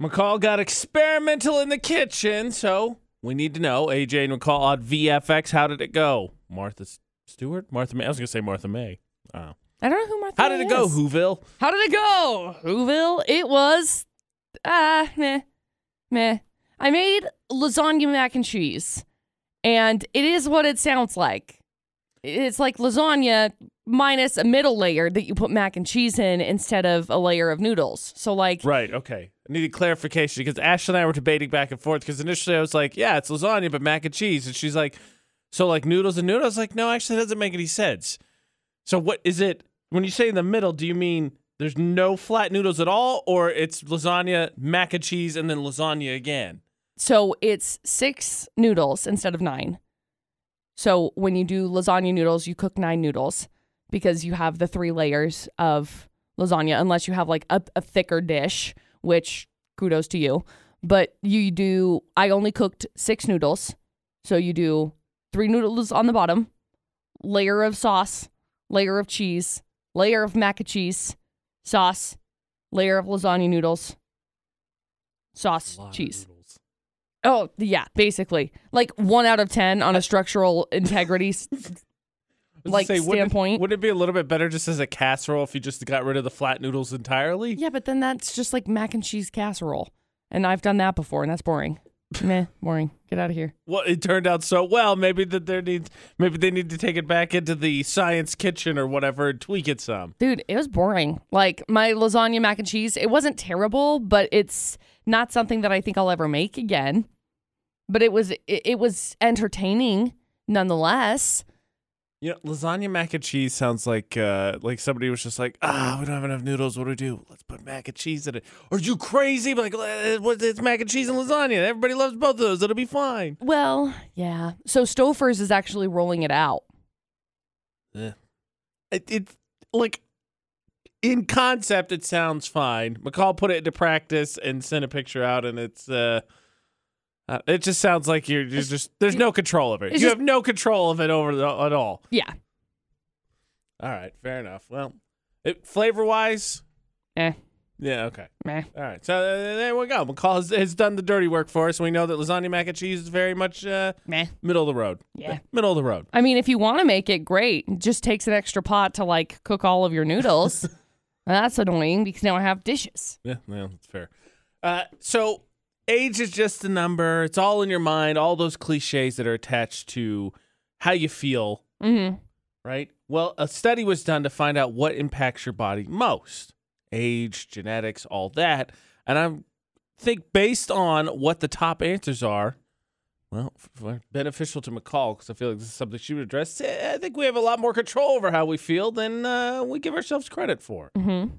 McCall got experimental in the kitchen, so we need to know. AJ and McCall on VFX. How did it go? Martha Stewart? Martha May? I was going to say Martha May. Oh. I don't know who Martha How did it May go, is. Whoville? How did it go? Whoville? It was ah meh. Meh. I made lasagna mac and cheese. And it is what it sounds like. It's like lasagna minus a middle layer that you put mac and cheese in instead of a layer of noodles. So like Right, okay. I needed clarification because Ashley and I were debating back and forth because initially I was like, yeah, it's lasagna, but mac and cheese. And she's like, so like noodles and noodles? I was like, no, actually, that doesn't make any sense. So what is it? When you say in the middle, do you mean there's no flat noodles at all, or it's lasagna, mac and cheese, and then lasagna again? So it's six noodles instead of nine. So when you do lasagna noodles, you cook nine noodles because you have the three layers of lasagna, unless you have like a, a thicker dish, which kudos to you. But you do, I only cooked six noodles. So you do three noodles on the bottom, layer of sauce, layer of cheese, layer of mac and cheese, sauce, layer of lasagna noodles, sauce, A lot of cheese. Oh, yeah, basically. Like one out of 10 on a uh, structural integrity. s- I was gonna like, wouldn't it- standpoint. Wouldn't it be a little bit better just as a casserole if you just got rid of the flat noodles entirely? yeah, but then that's just like mac and cheese casserole. And I've done that before, and that's boring. Meh, boring. Get out of here. Well, it turned out so well. Maybe that there needs, maybe they need to take it back into the science kitchen or whatever and tweak it some. Dude, it was boring. Like my lasagna mac and cheese, it wasn't terrible, but it's not something that I think I'll ever make again. But it was it, it was entertaining nonetheless. You know, lasagna mac and cheese sounds like uh like somebody was just like, ah, we don't have enough noodles. What do we do? Let's put mac and cheese in it. Are you crazy? Like, uh, what? It's mac and cheese and lasagna. Everybody loves both of those. It'll be fine. Well, yeah. So Stouffer's is actually rolling it out. It, it's like in concept, it sounds fine. McCall put it into practice and sent a picture out, and it's uh, uh it just sounds like you're, you're just there's no control of it. You just- have no control of it over the, at all. Yeah. All right, fair enough. Well, it, flavor wise, Eh. yeah, okay. Meh. All right, so uh, there we go. McCall has, has done the dirty work for us. We know that lasagna mac and cheese is very much uh, Meh. middle of the road. Yeah. middle of the road. I mean, if you want to make it, great. It just takes an extra pot to like cook all of your noodles. That's annoying because now I have dishes. Yeah, well, that's fair. Uh, so age is just a number. It's all in your mind. All those cliches that are attached to how you feel, Mm-hmm. right? Well, a study was done to find out what impacts your body most: age, genetics, all that. And I think based on what the top answers are. Well, beneficial to McCall because I feel like this is something she would address. eh, I think we have a lot more control over how we feel than uh, we give ourselves credit for. Mm-hmm.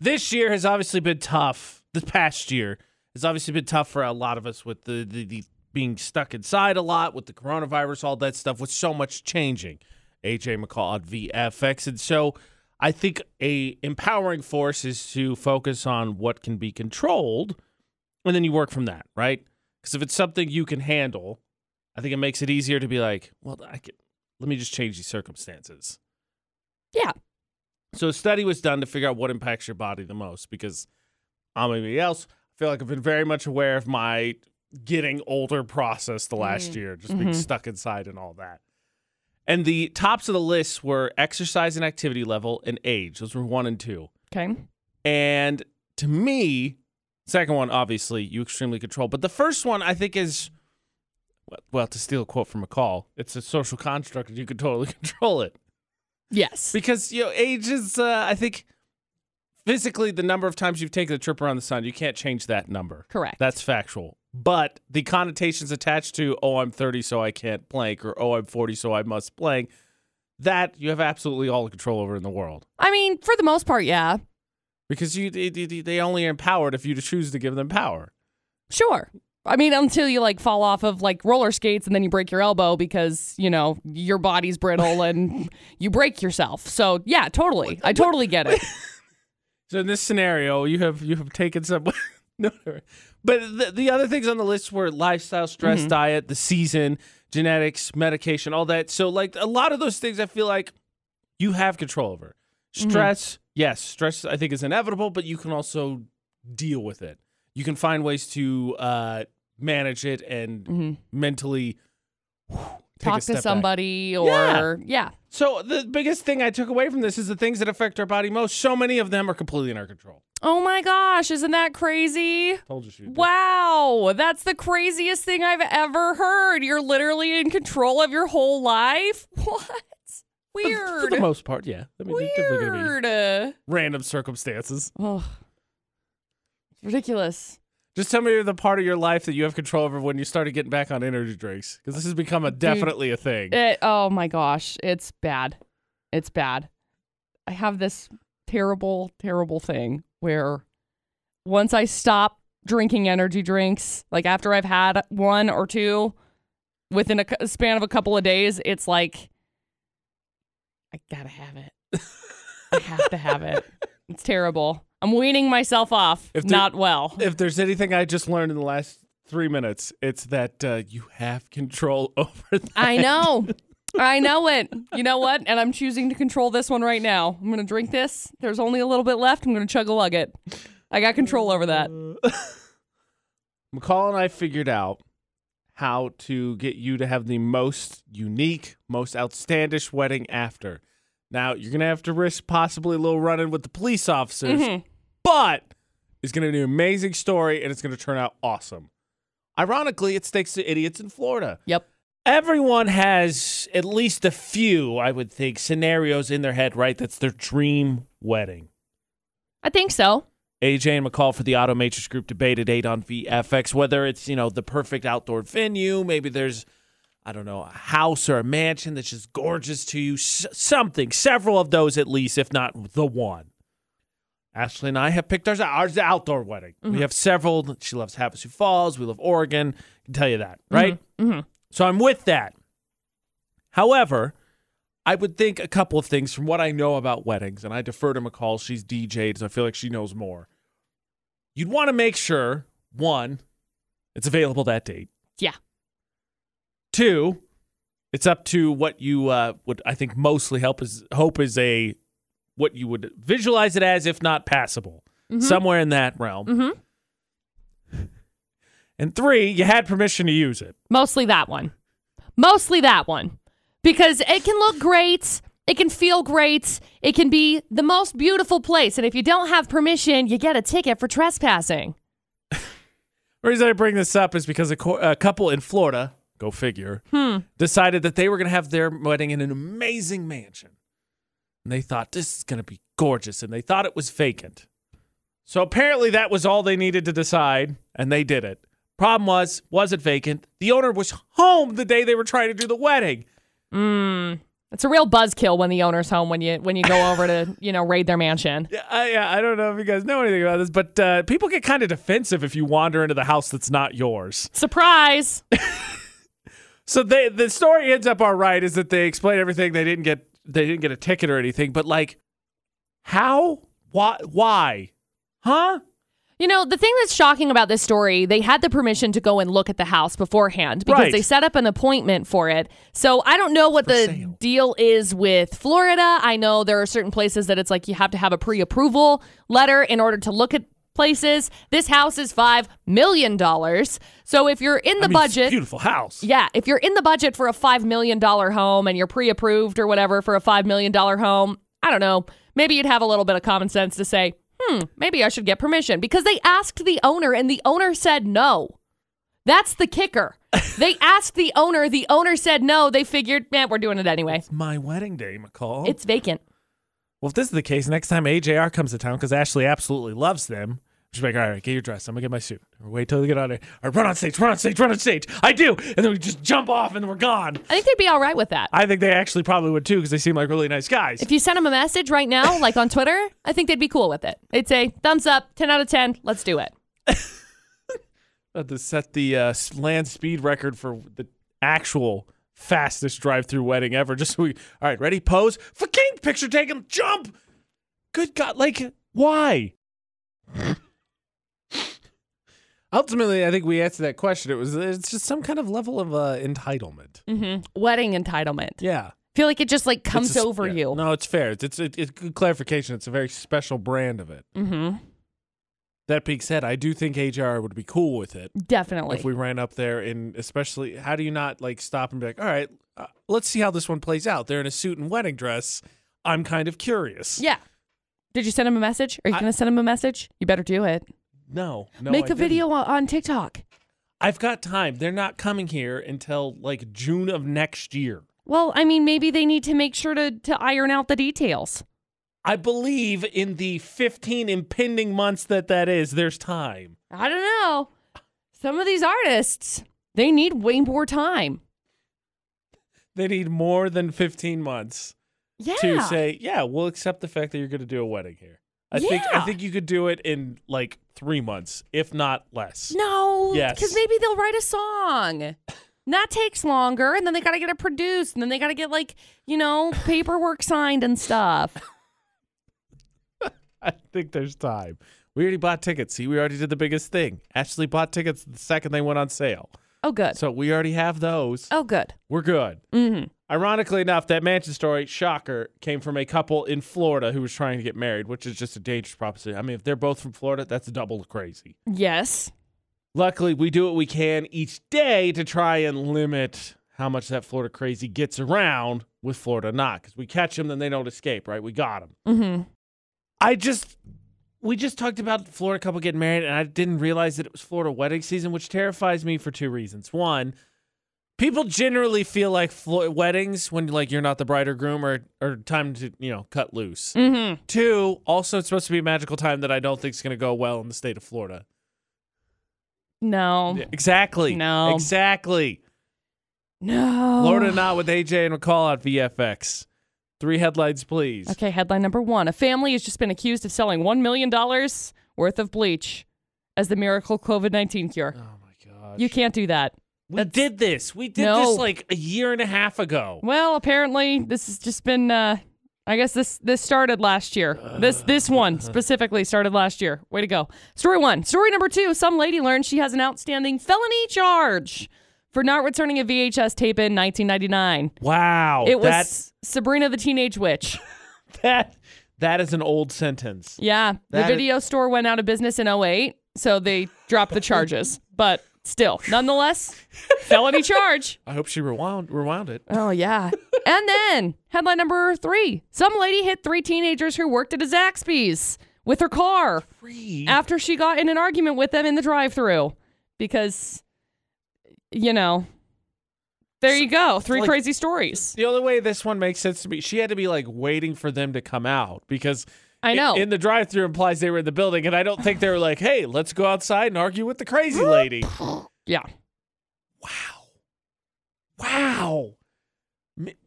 this year has obviously been tough. This past year has obviously been tough for a lot of us with the, the, the being stuck inside a lot with the coronavirus, all that stuff, with so much changing. AJ McCall at VFX. And so I think a empowering force is to focus on what can be controlled and then you work from that, right? Because if it's something you can handle, I think it makes it easier to be like, well, I can, let me just change these circumstances. Yeah. So a study was done to figure out what impacts your body the most because I'm anybody else. I feel like I've been very much aware of my getting older process the last Mm. year, just being Mhm. stuck inside and all that. And the tops of the list were exercise and activity level and age. Those were one and two. Okay. And to me, second one, obviously, you extremely control. But the first one, I think, is well, to steal a quote from McCall, it's a social construct and you can totally control it Yes. because you know age is uh, i think physically the number of times you've taken a trip around the sun you can't change that number Correct. that's factual but the connotations attached to oh i'm 30 so i can't plank or oh i'm 40 so i must plank that you have absolutely all the control over in the world I mean, for the most part, yeah. because you they, they, they only are empowered if you choose to give them power Sure. I mean, until you like fall off of like roller skates and then you break your elbow because, you know, your body's brittle and you break yourself. So, yeah, totally. I totally get it. So in this scenario, you have you have taken some. no, but the, the other things on the list were lifestyle, stress, Mhm. diet, the season, genetics, medication, all that. So like a lot of those things, I feel like you have control over. Mhm. Stress, yes, stress I think is inevitable, but you can also deal with it. you can find ways to uh, manage it and hmm mentally whew, Talk to back. somebody or yeah. So the biggest thing I took away from this is the things that affect our body most. So many of them are completely in our control. Oh my gosh, isn't that crazy? Told you she. Wow, that's the craziest thing I've ever heard. You're literally in control of your whole life. What? Weird. for the most part, yeah. I mean, there's definitely be Weird. random circumstances. Oh, ridiculous. Just tell me the part of your life that you have control over when you started getting back on energy drinks, because this has become a definitely a thing. It, oh my gosh, it's bad. It's bad. I have this terrible, terrible thing where once I stop drinking energy drinks, like after I've had one or two within a span of a couple of days, it's like, I gotta have it. I have to have it. It's terrible. I'm weaning myself off. If there- Not well. if there's anything I just learned in the last three minutes, it's that uh, you have control over that. I know. I know it. You know what? And I'm choosing to control this one right now. I'm going to drink this. There's only a little bit left. I'm going to chug a lug it. I got control over that. McCall and I figured out how to get you to have the most unique, most outstandish wedding after. Now, you're going to have to risk possibly a little run in with the police officers, Mhm. But it's going to be an amazing story and it's going to turn out awesome. Ironically, it stakes to idiots in Florida. Yep. Everyone has at least a few, I would think, scenarios in their head, right? That's their dream wedding. I think so. AJ and McCall for the Auto Matrix Group debate at 8 on VFX, whether it's, you know, the perfect outdoor venue, maybe there's, I don't know, a house or a mansion that's just gorgeous to you, s- something, several of those at least, if not the one. Ashley and I have picked ours, ours the outdoor wedding. We have several. She loves Havasu Falls. We love Oregon. I can tell you that, right? hmm So I'm with that. However, I would think a couple of things from what I know about weddings, and I defer to McCall. She's DJ'd, so I feel like she knows more. You'd want to make sure, one, it's available that date. Yeah. Two, it's up to what you uh, would I think mostly help is hope is a what you would visualize it as, if not passable, somewhere in that realm. Mhm. And three, you had permission to use it. Mostly that one. Mostly that one. Because it can look great. It can feel great. It can be the most beautiful place. And if you don't have permission, you get a ticket for trespassing. The reason I bring this up is because a, co- a couple in Florida, go figure, Hmm. decided that they were going to have their wedding in an amazing mansion. And they thought this is going to be gorgeous, and they thought it was vacant. So apparently that was all they needed to decide, and they did it. Problem was, was it vacant? The owner was home the day they were trying to do the wedding. Mm. It's a real buzzkill when the owner's home when you when you go over to, you know, raid their mansion. Yeah, I, I don't know if you guys know anything about this, but uh, people get kind of defensive if you wander into the house that's not yours. Surprise. So they the story ends up all right is that they explain everything. They didn't get they didn't get a ticket or anything, but like how? Why why? Huh? You know, the thing that's shocking about this story, they had the permission to go and look at the house beforehand because Right. they set up an appointment for it. So I don't know what For the sale. deal is with Florida. I know there are certain places that it's like you have to have a pre approval letter in order to look at places. This house is $5 million. So if you're in the I mean, it's a budget, beautiful house. yeah, if you're in the budget for a $5 million home and you're pre approved or whatever for a $5 million home, I don't know. Maybe you'd have a little bit of common sense to say, hmm, maybe I should get permission because they asked the owner and the owner said no. That's the kicker. they asked the owner, the owner said no. They figured, man, we're doing it anyway. It's my wedding day, McCall. It's vacant. Well, if this is the case, next time AJR comes to town, because Ashley absolutely loves them, she's like, all right, get your dress. I'm gonna get my suit. Or wait till they get out of. All right, run on stage, run on stage, run on stage. I do, and then we just jump off and we're gone. I think they'd be all right with that. I think they actually probably would too, because they seem like really nice guys. If you send them a message right now, like on Twitter, I think they'd be cool with it. They'd say, thumbs up, 10 out of 10, let's do it. Uh, to set the uh, land speed record for the actual fastest drive-through wedding ever. Just so we, all right, ready? Pose. For king picture taken. Jump. Good God, like why? Ultimately, I think we answered that question. It was it's just some kind of level of uh, entitlement. hmm Wedding entitlement. Yeah, feel like it just like comes It's a s- over yeah. you. No, it's fair. It's it's, it's good clarification. It's a very special brand of it. Mm-hmm. That being said, I do think AJR would be cool with it Definitely. if we ran up there, and especially, how do you not like stop and be like, all right, uh, let's see how this one plays out. They're in a suit and wedding dress. I'm kind of curious. yeah. Did you send him a message? Are you I- going to send him a message? You better do it. No, no. Make a video on, on TikTok. I've got time. They're not coming here until like June of next year. Well, I mean, maybe they need to make sure to, to iron out the details. I believe in the 15 impending months that that is, there's time. I don't know. Some of these artists, they need way more time. They need more than 15 months Yeah. to say, yeah, we'll accept the fact that you're going to do a wedding here. I think I think you could do it in like 3 months, if not less. no. Yes. Because maybe they'll write a song. And that takes longer. And then they got to get it produced. And then they got to get, like, you know, paperwork signed and stuff. I think there's time. We already bought tickets. See, we already did the biggest thing. Ashley bought tickets the second they went on sale. Oh, good. So we already have those. Oh, good. We're good. Mm-hmm. Ironically enough, that mansion story, shocker, came from a couple in Florida who was trying to get married, which is just a dangerous proposition. I mean, if they're both from Florida, that's double crazy. Yes. Luckily, we do what we can each day to try and limit how much that Florida crazy gets around with Florida not. Because we catch them, then they don't escape, right? We got them. Mm-hmm. I just, we just talked about Florida couple getting married, and I didn't realize that it was Florida wedding season, which terrifies me for two reasons. One, people generally feel like Flo- weddings when like you're not the bride or groom or or time to you know cut loose. Mm-hmm. Two, also it's supposed to be a magical time that I don't think is going to go well in the state of Florida. No. Yeah, exactly. No. Exactly. No. Florida not with AJ and McCall on VFX. Three headlines, please. Okay, headline number one. A family has just been accused of selling $1 million worth of bleach as the miracle COVID 19 cure. Oh my god. You can't do that. we that's- did this. We did No. this like a year and a half ago. Well, apparently this has just been uh I guess this this started last year. This this one specifically started last year. Way to go. Story 1. Story number 2. Some lady learned she has an outstanding felony charge for not returning a VHS tape in 1999. Wow. It was Sabrina the Teenage Witch. that that is an old sentence. Yeah, the That- video store went out of business in 08, so they dropped the charges. But still, nonetheless, felony charge. I hope she rewound rewound it. Oh, yeah. And then, headline number three some lady hit three teenagers who worked at a Zaxby's with her car Free. after she got in an argument with them in the drive through. Because, you know, there you go. Three like- crazy stories. The only way this one makes sense to me, she had to be like waiting for them to come out because I know. in the drive-through implies they were in the building, and I don't think they were like, "Hey, let's go outside and argue with the crazy lady." yeah. Wow, wow,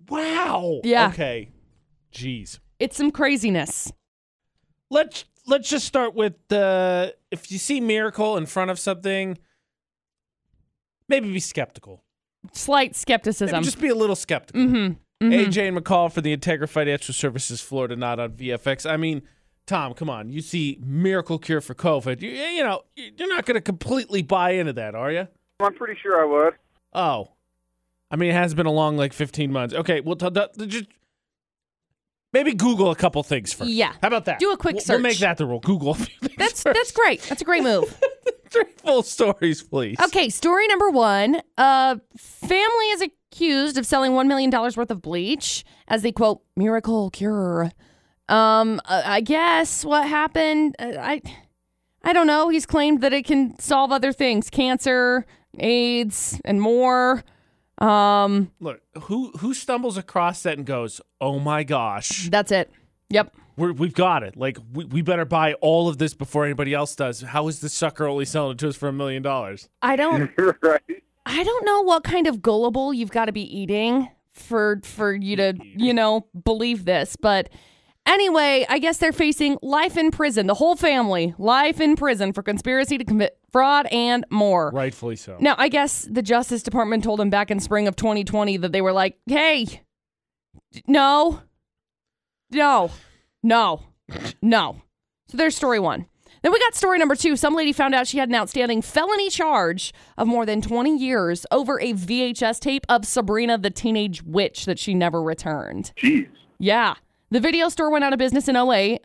wow. Yeah. Okay. Jeez. It's some craziness. Let's let's just start with the if you see miracle in front of something, maybe be skeptical. Slight Maybe skepticism. just be a little skeptical. mm-hmm. AJ and McCall for the Integra Financial Services Florida, not on VFX. I mean, Tom, come on. You see miracle cure for COVID. You, you know, you're not going to completely buy into that, are you? I'm pretty sure I would. Oh, I mean, it has been a long like 15 months. Okay, well, t- t- just maybe Google a couple things first. Yeah. How about that? Do a quick We'll- We'll make that the rule. Google a few things That's first. that's great. That's a great move. Three full stories, please. Okay, story number one. A family is accused of selling $1 million worth of bleach as the quote, miracle cure. Um, uh, I guess what happened, uh, I, I don't know. He's claimed that it can solve other things cancer, AIDS, and more. Um, Look, who who stumbles across that and goes, "Oh my gosh, that's it. Yep. We're, we've got it. Like, we, we better buy all of this before anybody else does. How is this sucker only selling it to us for a million dollars? I don't right. I don't know what kind of gullible you've got to be eating for for you to, you know, believe this, but anyway, I guess they're facing life in prison. The whole family, life in prison for conspiracy to commit fraud and more. Rightfully so. Now, I guess the Justice Department told him back in spring of 2020 that they were like, "Hey, no. No. No. No." So there's story 1. Then we got story number two. Some lady found out she had an outstanding felony charge of more than 20 years over a VHS tape of Sabrina the Teenage Witch that she never returned. Jeez. Yeah. The video store went out of business in 08.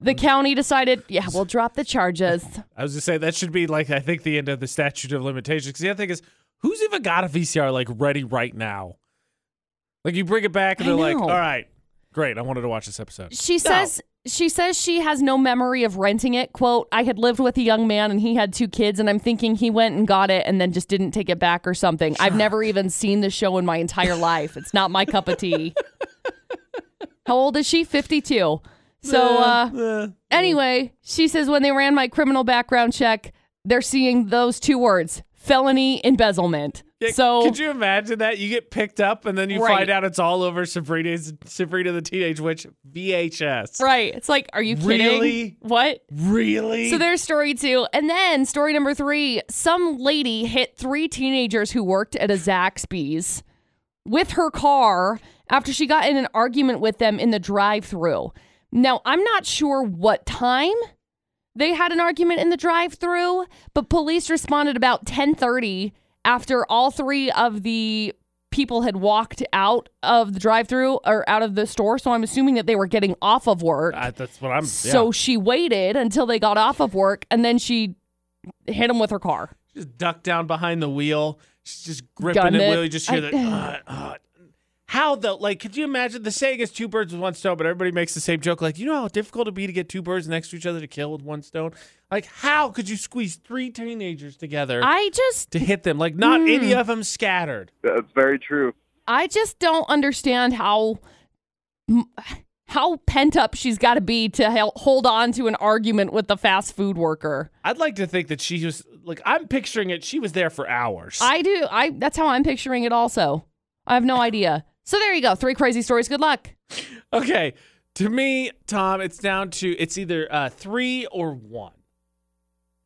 The county decided, yeah, we'll drop the charges. I was just saying that should be like I think the end of the statute of limitations. Because the other thing is, who's even got a VCR like ready right now? Like you bring it back and I they're like, "All right, great, I wanted to watch this episode." She says she says she has no memory of renting it. Quote, I had lived with a young man and he had two kids and I'm thinking he went and got it and then just didn't take it back or something. I've never even seen the show in my entire life. It's not my cup of tea. How old is she? 52. So uh Uh, anyway, she says when they ran my criminal background check, they're seeing those two words, felony embezzlement. yeah, so could you imagine that you get picked up and then you Right. find out it's all over Sabrina's Sabrina the Teenage Witch VHS? right, it's like are you kidding? Really? What? Really? So there's story two. And then story number three some lady hit three teenagers who worked at a Zaxby's with her car after she got in an argument with them in the drive through. Now, I'm not sure what time they had an argument in the drive through, but police responded about 1030 after all three of the people had walked out of the drive through or out of the store. So I'm assuming that they were getting off of work. Uh, that's what I'm. So yeah. she waited until they got off of work and then she hit him with her car. She just ducked down behind the wheel. She's just gripping Gunned the it. wheel. You just hear I- that. Uh, uh, how though? Like, could you imagine the saying is two birds with one stone, but everybody makes the same joke. Like, you know how difficult it'd be to get two birds next to each other to kill with one stone. Like, how could you squeeze three teenagers together I just to hit them? Like, not Hmm. any of them scattered. That's very true. I just don't understand how how pent up she's got to be to hel- hold on to an argument with the fast food worker. I'd like to think that she was like, I'm picturing it. She was there for hours. I do. I that's how I'm picturing it also. I have no idea. So there you go. Three crazy stories. Good luck. Okay. To me, Tom, it's down to it's either uh, three or one.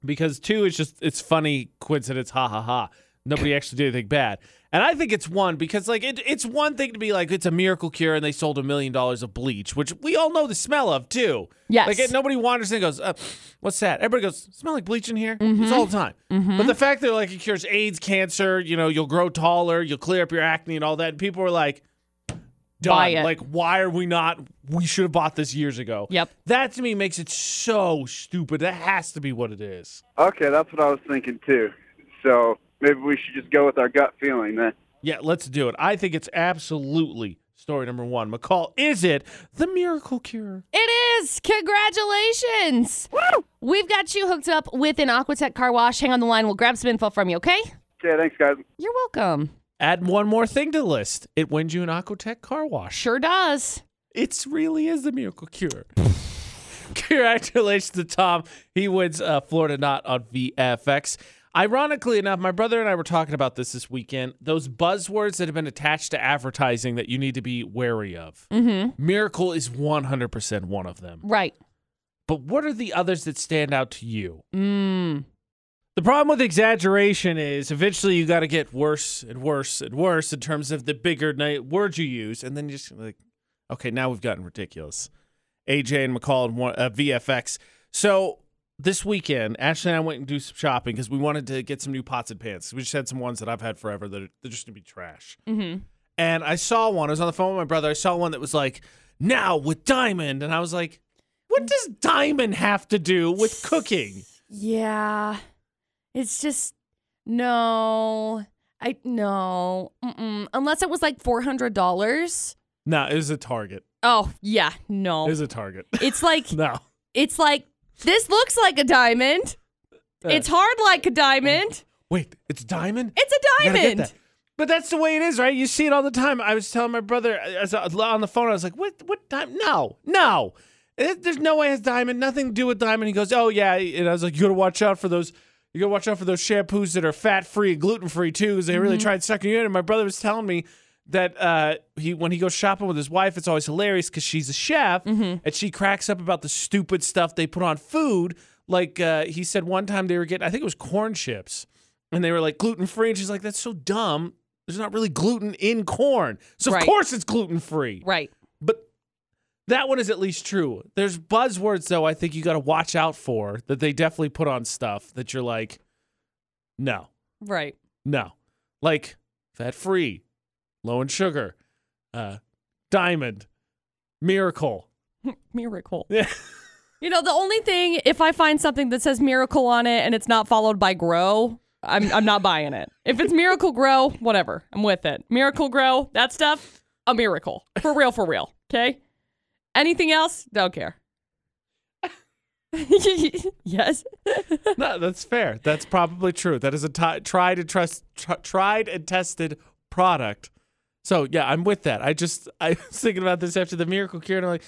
Because two is just it's funny coincidence, ha ha ha. Nobody actually did anything bad. And I think it's one because like it, it's one thing to be like it's a miracle cure and they sold a million dollars of bleach, which we all know the smell of too. Yes. Like it, nobody wanders in and goes, uh, "What's that?" Everybody goes, "Smell like bleach in here." It's all the time. But the fact that like it cures AIDS, cancer, you know, you'll grow taller, you'll clear up your acne and all that, and people are like, done. Buy it. Like, why are we not? We should have bought this years ago. Yep. That to me makes it so stupid. That has to be what it is. Okay, that's what I was thinking too. So maybe we should just go with our gut feeling then. Yeah, let's do it. I think it's absolutely story number one. McCall, is it the miracle cure? It is. Congratulations. We've got you hooked up with an Aquatech car wash. Hang on the line. We'll grab some info from you, okay? Okay, thanks, guys. You're welcome. Add one more thing to the list. It wins you an Aquatech car wash. Sure does. It really is the miracle cure. Congratulations to Tom. He wins uh, Florida Knot on VFX. Ironically enough, my brother and I were talking about this this weekend. Those buzzwords that have been attached to advertising that you need to be wary of. Mm-hmm. Miracle is 100% one of them. Right. But what are the others that stand out to you? Mm. The problem with exaggeration is eventually you got to get worse and worse and worse in terms of the bigger words you use, and then you just like, okay, now we've gotten ridiculous. AJ and McCall and one- uh, VFX. So this weekend, Ashley and I went and do some shopping because we wanted to get some new pots and pans. We just had some ones that I've had forever that are, they're just gonna be trash. Mm-hmm. And I saw one. I was on the phone with my brother. I saw one that was like, now with diamond, and I was like, what does diamond have to do with cooking? Yeah. It's just no. I no. Mm-mm. Unless it was like four hundred dollars. No, it was a Target. Oh yeah, no, It was a Target. It's like no. it's like this looks like a diamond. Uh, It's hard like a diamond. Wait, it's diamond? It's a diamond. that. But that's the way it is, right? You see it all the time. I was telling my brother as on the phone, I was like, "What? What diamond? No, no. It- there's no way it's diamond. Nothing to do with diamond." He goes, "Oh yeah," and I was like, "You gotta watch out for those. You gotta watch out for those shampoos that are fat free, gluten free too, because they really Mm-hmm. tried sucking you in." And my brother was telling me that uh, he when he goes shopping with his wife, it's always hilarious because she's a chef Mm-hmm. and she cracks up about the stupid stuff they put on food. Like uh, he said one time they were getting, I think it was corn chips, and they were like gluten free, and she's like, "That's so dumb. There's not really gluten in corn, so Right. of course it's gluten free." Right. But that one is at least true. There's buzzwords though. I think you got to watch out for that they definitely put on stuff that you're like, no, Right. no, like fat free, low in sugar, uh, diamond, miracle. Miracle. Yeah. You know, the only thing if I find something that says miracle on it and it's not followed by grow, I'm I'm not buying it. If it's miracle grow, whatever. I'm with it. Miracle grow, that stuff, a miracle. For real, for real. Okay? Anything else? Don't care. yes. No, that's fair. That's probably true. That is a ti tried and trust, tr- tried and tested product. So yeah, I'm with that. I just I was thinking about this after the miracle cure, and I'm like,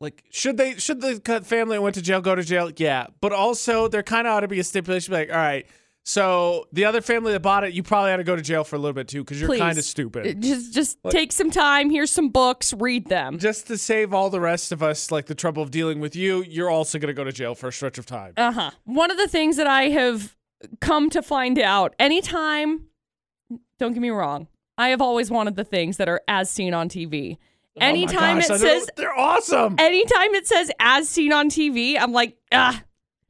like should they should the family that went to jail go to jail? Yeah, but also there kind of ought to be a stipulation, like, all right, so the other family that bought it, you probably ought to go to jail for a little bit too, because you're kind of stupid. Just just take some time. Here's some books. Read them. Just to save all the rest of us like the trouble of dealing with you, you're also gonna go to jail for a stretch of time. Uh huh. One of the things that I have come to find out anytime, don't get me wrong, I have always wanted the things that are as seen on TV. Oh Anytime gosh, it says, they're awesome. anytime it says as seen on TV, I'm like, ah.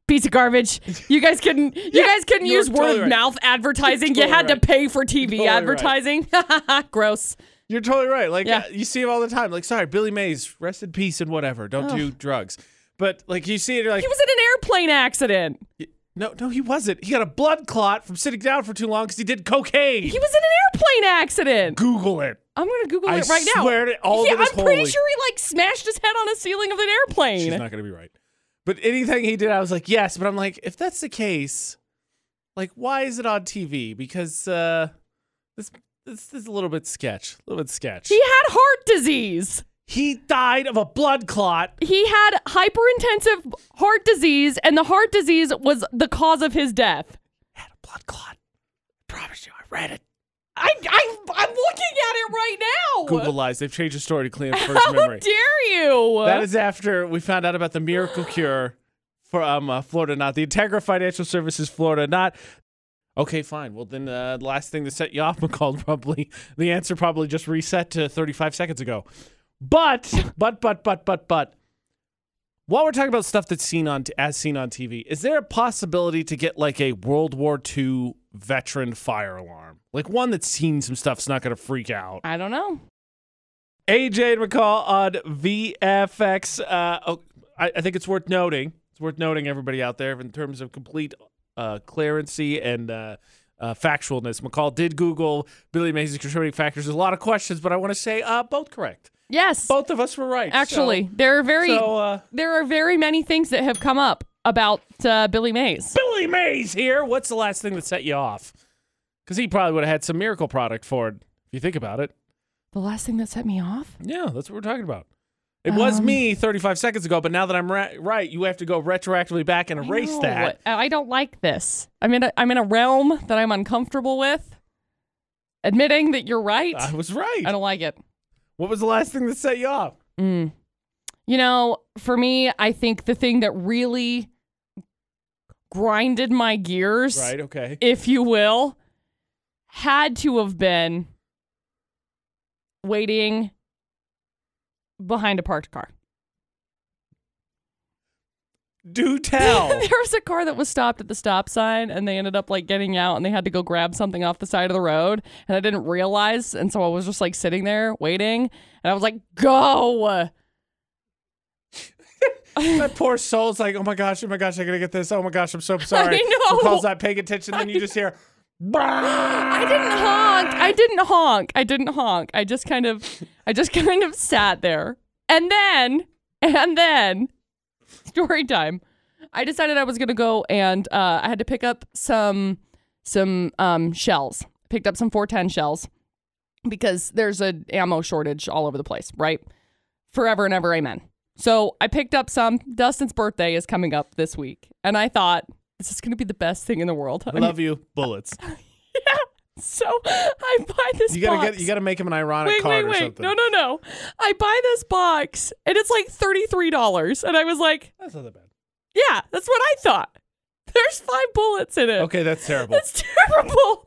Piece of garbage. You guys couldn't. You guys couldn't use totally word of right. mouth advertising. You're you had totally to pay for TV Totally right. advertising. Gross. You're totally right. Like Yeah. you see him all the time. Like, sorry, Billy Mays, rest in peace and whatever. Don't do drugs. But like you see it, you're like, He was in an airplane accident. No, no, he wasn't. He got a blood clot from sitting down for too long because he did cocaine. He was in an airplane accident. Google it. I'm gonna Google I it right now. I swear to all yeah, is I'm pretty holy. sure he like smashed his head on a ceiling of an airplane. She's not gonna be right. But anything he did, I was like, yes. But I'm like, if that's the case, like, why is it on TV? Because uh, this this is a little bit sketch. A little bit sketch. He had heart disease. He died of a blood clot. He had hyperintensive heart disease, and the heart disease was the cause of his death. Had a blood clot. I promise you, I read it. I, I, I'm looking at it right now. Google lies. They've changed the story to clean up first How memory. dare you? That is after we found out about the miracle cure for um uh, Florida, not the Integra Financial Services Florida, not. Okay, fine. Well, then uh, the last thing that set you off, McCall, probably the answer probably just reset to 35 seconds ago. But, but, but, but, but, but, while we're talking about stuff that's seen on as seen on TV, is there a possibility to get like a World War II veteran fire alarm, like one that's seen some stuff's not going to freak out? I don't know. AJ and McCall on VFX. Uh, oh, I, I think it's worth noting. It's worth noting, everybody out there, in terms of complete uh, clarity and uh, uh, factualness. McCall did Google Billy Mays' contributing factors. There's a lot of questions, but I want to say uh, both correct. Yes, Both of us were right. actually, there are very so, so uh, there are very many things that have come up about uh, Billy Mays. Billy Mays here. What's the last thing that set you off? Because he probably would have had some miracle product for it. If you think about it. The last thing that set me off. Yeah, that's what we're talking about. It was Um, me 35 seconds ago, but now that I'm ra- right, you have to go retroactively back and erase I that. I don't like this. I'm in a, I'm in a realm that I'm uncomfortable with. Admitting that you're right, I was right. I don't like it. What was the last thing that set you off? Mm. You know, for me, I think the thing that really grinded my gears, Right, okay. if you will, had to have been waiting behind a parked car. Do tell. there was a car that was stopped at the stop sign and they ended up like getting out and they had to go grab something off the side of the road and I didn't realize and so I was just like sitting there waiting and I was like go that poor soul's like, oh my gosh, oh my gosh, I gotta get this. Oh my gosh, I'm so sorry. I know. McCall's not paying attention, then you just hear, I didn't honk I didn't honk I didn't honk I just kind of I just kind of sat there and then and then story time I decided I was gonna go and uh, I had to pick up some some um, shells picked up some 410 shells because there's a ammo shortage all over the place, right? Forever and ever, amen. So I picked up some. Dustin's birthday is coming up this week, and I thought this is going to be the best thing in the world. I love you, bullets. So I buy this. You gotta box. get, you gotta make him an ironic Wait, card wait, or wait! something. No, no, no! I buy this box, and it's like thirty three dollars, and I was like, That's not that bad. "Yeah, that's what I thought." There's five bullets in it. Okay, that's terrible. That's terrible.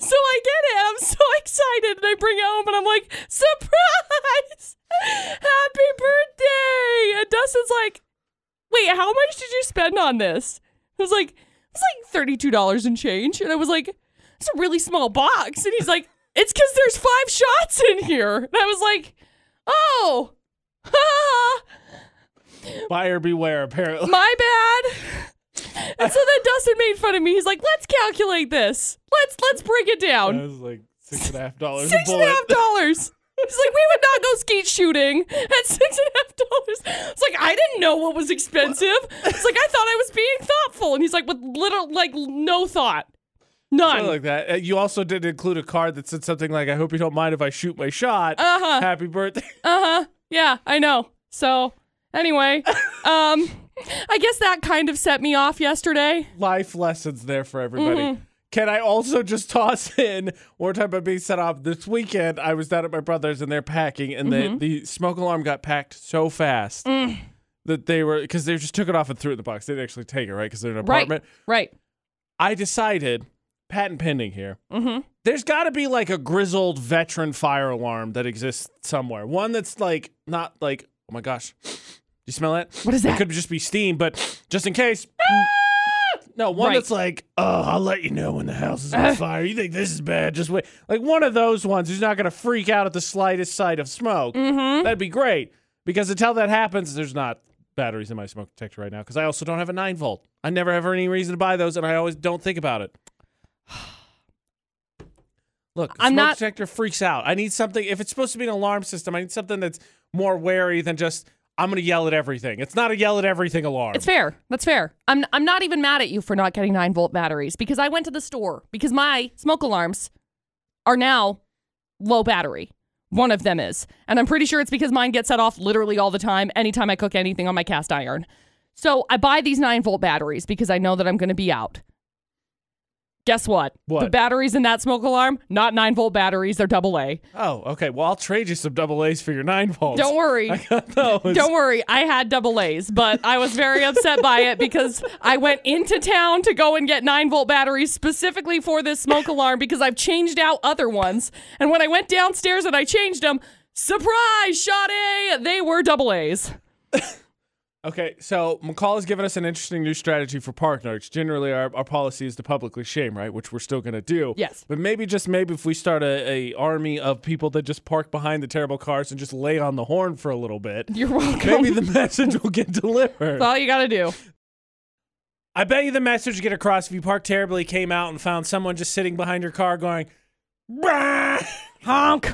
So I get it. I'm so excited. And I bring it home and I'm like, surprise! Happy birthday! And Dustin's like, wait, how much did you spend on this? I was like, it's like $32 and change. And I was like, it's a really small box. And he's like, it's because there's five shots in here. And I was like, oh, Buyer beware, apparently. My bad. And so then Dustin made fun of me. He's like, let's calculate this. Let's let's break it That down. was like six and a half dollars a Six and a half dollars. He's like, we would not go skeet shooting at six and a half dollars. It's like I didn't know what was expensive. It's like I thought I was being thoughtful, and he's like, with little like no thought, none. Something like that. Uh, You also did include a card that said something like, "I hope you don't mind if I shoot my shot." Uh huh. Happy birthday. Uh huh. Yeah, I know. So anyway, um, I guess that kind of set me off yesterday. Life lessons there for everybody. Mm-hmm. Can I also just toss in one time about being set off this weekend? I was down at my brother's and they're packing, and Mm-hmm. the, the smoke alarm got packed so fast Mm. that they were because they just took it off and threw it in the box. They didn't actually take it, right? Because they're in an Right. apartment. Right. I decided, patent pending here. Mm-hmm. There's got to be like a grizzled veteran fire alarm that exists somewhere. One that's like not like, oh my gosh, do you smell that? What is that? It could just be steam, but just in case. No, one Right. that's like, oh, I'll let you know when the house is on fire. You think this is bad? Just wait. Like one of those ones who's not going to freak out at the slightest sight of smoke. Mm-hmm. That'd be great because until that happens, there's not batteries in my smoke detector right now because I also don't have a 9 volt. I never have any reason to buy those and I always don't think about it. Look, I'm smoke not- detector freaks out. I need something. If it's supposed to be an alarm system, I need something that's more wary than just I'm going to yell at everything. It's not a yell at everything alarm. It's fair. That's fair. I'm I'm not even mad at you for not getting nine volt batteries because I went to the store because my smoke alarms are now low battery. One of them is. And I'm pretty sure it's because mine gets set off literally all the time anytime I cook anything on my cast iron. So I buy these nine volt batteries because I know that I'm gonna be out. Guess what? The batteries in that smoke alarm, not nine volt batteries, they're double A. Oh, okay. Well, I'll trade you some double A's for your nine volts. Don't worry. I got those. Don't worry, I had double A's, but I was very upset by it because I went into town to go and get 9 volt batteries specifically for this smoke alarm because I've changed out other ones. And when I went downstairs and I changed them, surprise, Sade, they were double A's. Okay, so McCall has given us an interesting new strategy for park narcs. Generally, our, our policy is to publicly shame, right? Which we're still going to do. Yes. But maybe, just maybe, if we start a, a army of people that just park behind the terrible cars and just lay on the horn for a little bit, You're welcome. maybe the message will get delivered. That's all you got to do. I bet you the message would get across if you parked terribly, came out, and found someone just sitting behind your car going! Honk.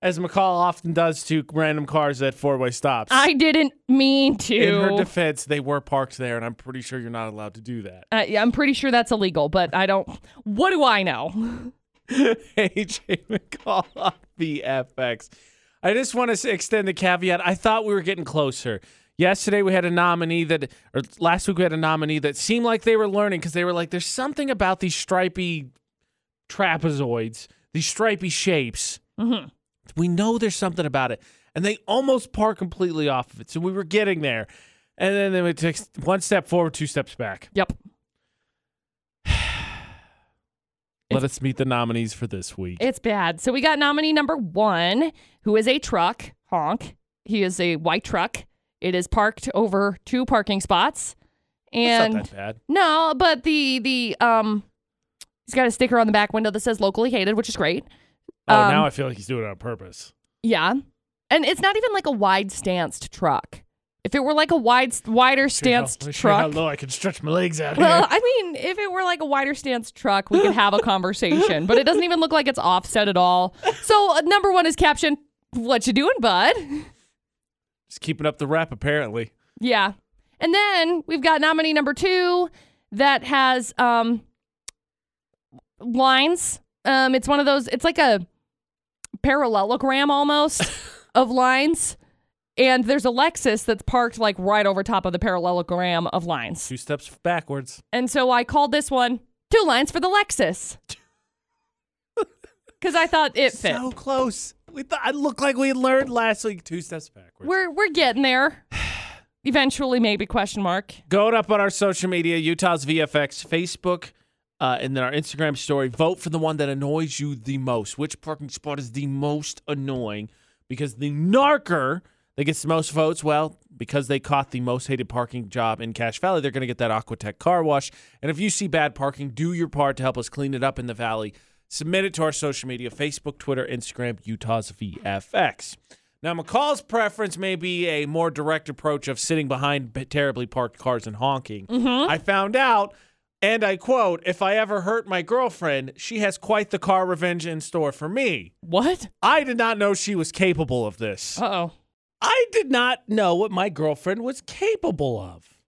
As McCall often does to random cars at four way stops. I didn't mean to. In her defense, they were parked there, and I'm pretty sure you're not allowed to do that. Uh, yeah, I'm pretty sure that's illegal, but I don't. What do I know? AJ McCall on VFX. I just want to extend the caveat. I thought we were getting closer. Yesterday we had a nominee that, or last week we had a nominee that seemed like they were learning because they were like, "There's something about these stripy trapezoids, these stripy shapes. Mhm. We know there's something about it." And they almost park completely off of it. So we were getting there, and then they take one step forward, two steps back. Yep. Let us meet the nominees for this week. It's bad. So we got nominee number one, who is a truck honk. He is a white truck. It is parked over two parking spots, It's and not that bad. no, but the the um, he's got a sticker on the back window that says "locally hated," which is great. Oh, Um, now I feel like he's doing it on purpose. Yeah, and it's not even like a wide stanced truck. If it were like a wide, wider stanced Let me show you truck, how low I can stretch my legs out Well, here. I mean, if it were like a wider stance truck, we could have a conversation, but it doesn't even look like it's offset at all. So, uh, number one is caption, What you doing, bud? Just keeping up the rep, apparently. Yeah. And then we've got nominee number two that has um lines. Um, it's one of those, it's like a parallelogram almost of lines. And there's a Lexus that's parked like right over top of the parallelogram of lines. Two steps backwards. And so I called this one Two Lines for the Lexus. Because I thought it fit. So close. We thought it looked like we learned last week. Two steps backwards. We're we're getting there. Eventually, maybe question mark. Going up on our social media, Utah's VFX, Facebook, uh, and then our Instagram story. Vote for the one that annoys you the most. Which parking spot is the most annoying? Because the narker that gets the most votes, well, because they caught the most hated parking job in Cache Valley, they're going to get that Aquatech car wash. And if you see bad parking, do your part to help us clean it up in the valley. Submit it to our social media Facebook, Twitter, Instagram, Utah's VFX. Now, McCall's preference may be a more direct approach of sitting behind terribly parked cars and honking. Mm-hmm. I found out, and I quote, if I ever hurt my girlfriend, she has quite the car revenge in store for me. What? I did not know she was capable of this. Uh oh. I did not know what my girlfriend was capable of.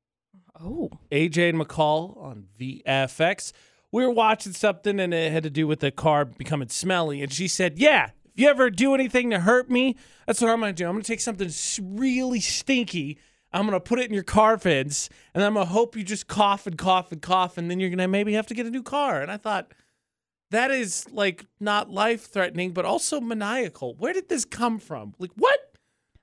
Oh. AJ and McCall on VFX. We were watching something and it had to do with the car becoming smelly. And she said, Yeah, if you ever do anything to hurt me, that's what I'm going to do. I'm going to take something really stinky. I'm going to put it in your car vents and I'm going to hope you just cough and cough and cough. And then you're going to maybe have to get a new car. And I thought, that is like not life threatening, but also maniacal. Where did this come from? Like, what?